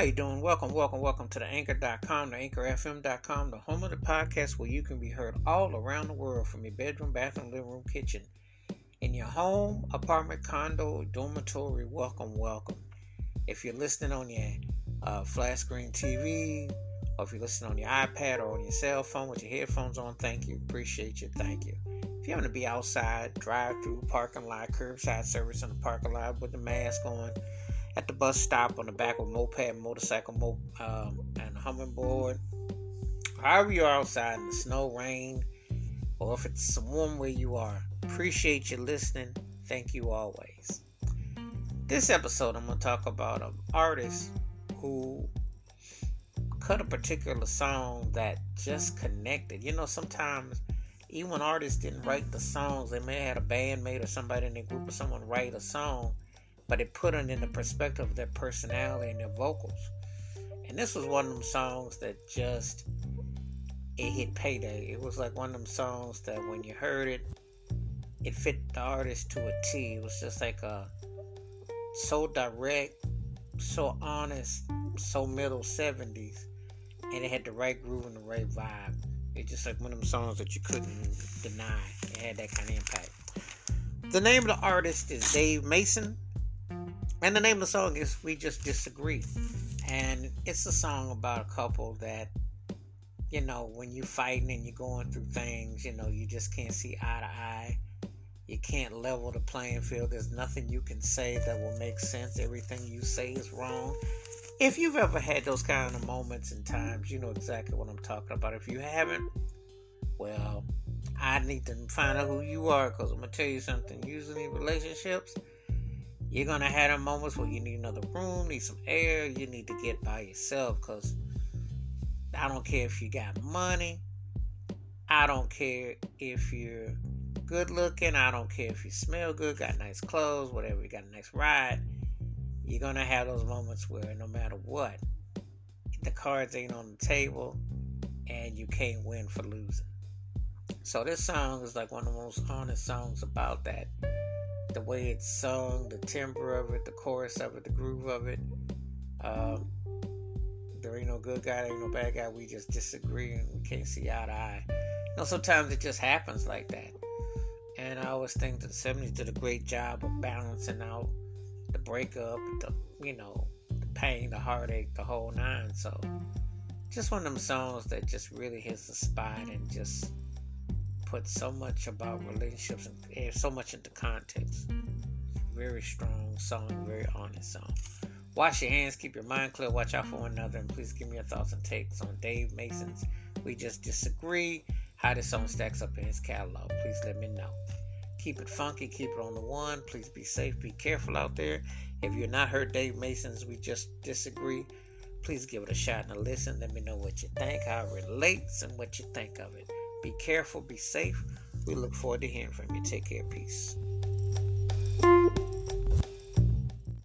How you doing? Welcome, welcome, welcome to the anchor.com, the anchorfm.com, the home of the podcast where you can be heard all around the world from your bedroom, bathroom, living room, kitchen. In your home, apartment, condo, dormitory, welcome, welcome. If you're listening on your uh, flat screen TV, or if you're listening on your iPad or on your cell phone with your headphones on, thank you. Appreciate you. Thank you. If you happen to be outside, drive through, parking lot, curbside service in the parking lot with the mask on, at the bus stop on the back of moped, motorcycle, mo- um, and hummingbird. However you are outside in the snow, rain, or if it's warm where you are, appreciate you listening. Thank you always. This episode, I'm going to talk about an artist who cut a particular song that just connected. You know, sometimes even when artists didn't write the songs, they may have had a bandmate or somebody in their group or someone write a song, but it put it in the perspective of their personality and their vocals. And this was one of them songs that just it hit payday. It was like one of them songs that when you heard it, it fit the artist to a T. It was just like a so direct, so honest, so middle 70s and it had the right groove and the right vibe. It's just like one of them songs that you couldn't deny. It had that kind of impact. The name of the artist is Dave Mason, and the name of the song is We Just Disagree. And it's a song about a couple that, you know, when you're fighting and you're going through things, you know, you just can't see eye to eye. You can't level the playing field. There's nothing you can say that will make sense. Everything you say is wrong if you've ever had those kind of moments and times, you know exactly what I'm talking about. If you haven't, well, I need to find out who you are because I'm going to tell you something. Usually, relationships, you're to have them moments where you need another room, need some air, you need to get by yourself because I don't care if you got money, I don't care if you're good looking, I don't care if you smell good, got nice clothes, whatever, you got a nice ride you're gonna have those moments where no matter what, the cards ain't on the table and you can't win for losing. So this song is like one of the most honest songs about that. The way it's sung, the timbre of it, the chorus of it, the groove of it. Um, there ain't no good guy, there ain't no bad guy. We just disagree and we can't see eye to eye. You know, sometimes it just happens like that. And I always think that the 70s did a great job of balancing out the breakup, the you know, the pain, the heartache, the whole nine. So just one of them songs that just really hits the spot and just puts so much about mm-hmm. relationships and so much into context. Very strong song, very honest song. Wash your hands, keep your mind clear, watch out for one another, and please give me your thoughts and takes on Dave Mason's We Just Disagree, how this song stacks up in his catalog. Please let me know. Keep it funky, keep it on the one. Please be safe, be careful out there. If you're not heard Dave Mason's, we just disagree. Please give it a shot and a listen. Let me know what you think, how it relates, and what you think of it. Be careful, be safe. We look forward to hearing from you. Take care, peace.